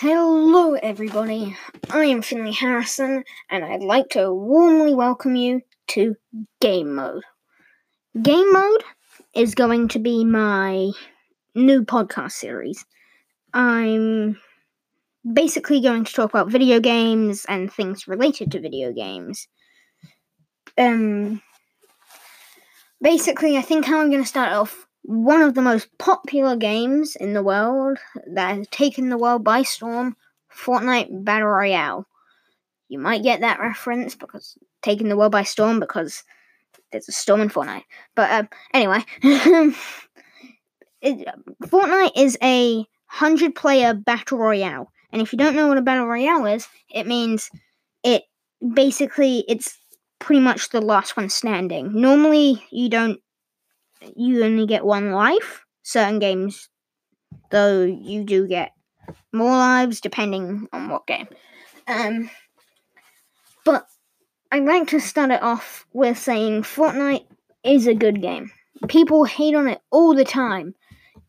Hello, everybody. I am Finley Harrison, and I'd like to warmly welcome you to Game Mode. Game Mode is going to be my new podcast series. I'm basically going to talk about video games and things related to video games. Um, basically, I think how I'm going to start off one of the most popular games in the world that has taken the world by storm Fortnite Battle Royale. You might get that reference because taking the world by storm because there's a storm in Fortnite. But uh, anyway, it, Fortnite is a 100 player battle royale. And if you don't know what a battle royale is, it means it basically it's pretty much the last one standing. Normally you don't you only get one life. Certain games, though, you do get more lives depending on what game. Um, but I'd like to start it off with saying Fortnite is a good game. People hate on it all the time,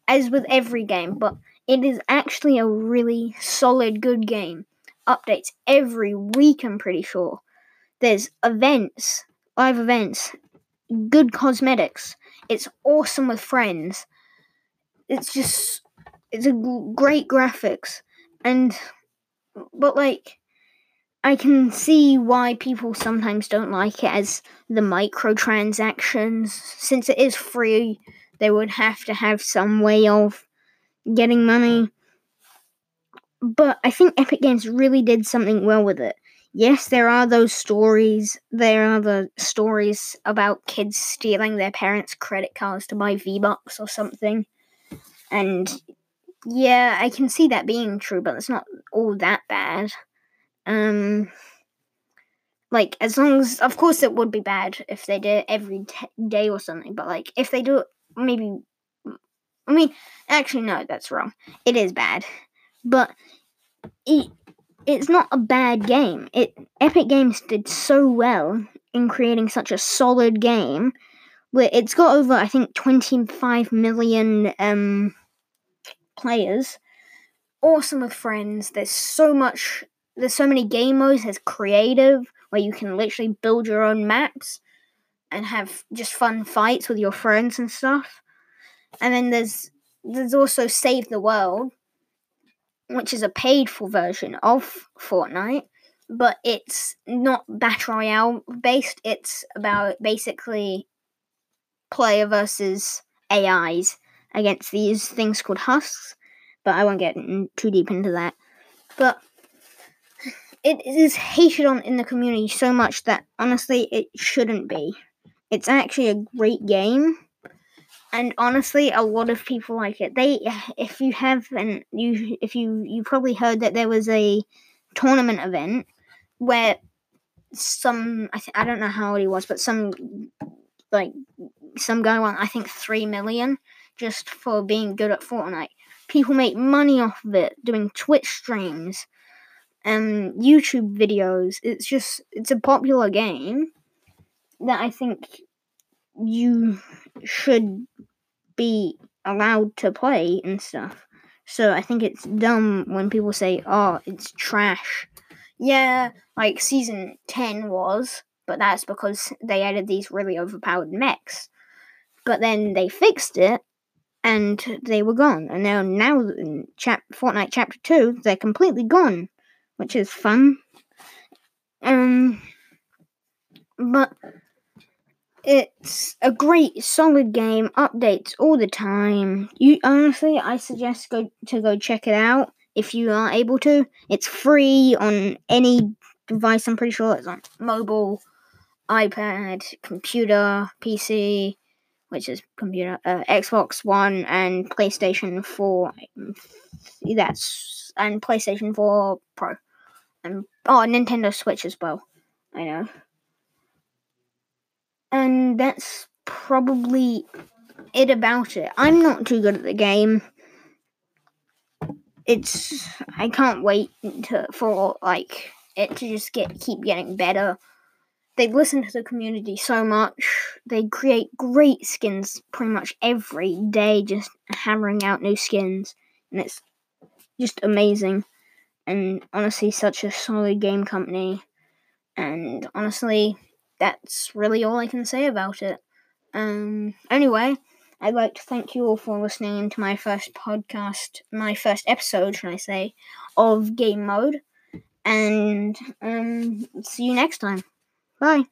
as with every game, but it is actually a really solid, good game. Updates every week, I'm pretty sure. There's events, live events, good cosmetics, it's awesome with friends. It's just it's a great graphics and but like I can see why people sometimes don't like it as the microtransactions. Since it is free, they would have to have some way of getting money. But I think Epic Games really did something well with it yes, there are those stories. There are the stories about kids stealing their parents' credit cards to buy V Bucks or something. And yeah, I can see that being true, but it's not all that bad. Um, like as long as, of course, it would be bad if they did it every t- day or something. But like if they do it, maybe. I mean, actually, no, that's wrong. It is bad, but it, it's not a bad game. It Epic Games did so well in creating such a solid game where it's got over I think 25 million um players. Awesome with friends. There's so much there's so many game modes, there's creative where you can literally build your own maps and have just fun fights with your friends and stuff. And then there's there's also Save the World, which is a paid for version of Fortnite, but it's not Battle Royale based. It's about basically player versus AIs against these things called husks, but I won't get too deep into that. But it is hated on in the community so much that honestly it shouldn't be. It's actually a great game and honestly, a lot of people like it. They, if you haven't, you if you you probably heard that there was a tournament event where some I th- I don't know how old he was, but some like some guy won I think three million just for being good at Fortnite. People make money off of it doing Twitch streams and YouTube videos. It's just it's a popular game that I think you should be allowed to play and stuff. So I think it's dumb when people say, "Oh, it's trash." Yeah, like season 10 was, but that's because they added these really overpowered mechs. But then they fixed it and they were gone. And now now in chap Fortnite chapter 2, they're completely gone, which is fun. Um but it's a great, solid game. Updates all the time. You honestly, I suggest go to go check it out if you are able to. It's free on any device. I'm pretty sure it's on mobile, iPad, computer, PC, which is computer, uh, Xbox One, and PlayStation Four. That's and PlayStation Four Pro, and oh, Nintendo Switch as well. I know. And that's probably it about it. I'm not too good at the game. It's I can't wait to for like it to just get keep getting better. They listen to the community so much. They create great skins pretty much every day, just hammering out new skins, and it's just amazing. and honestly, such a solid game company. And honestly, that's really all I can say about it. Um, anyway, I'd like to thank you all for listening to my first podcast, my first episode, should I say, of Game Mode. And um, see you next time. Bye.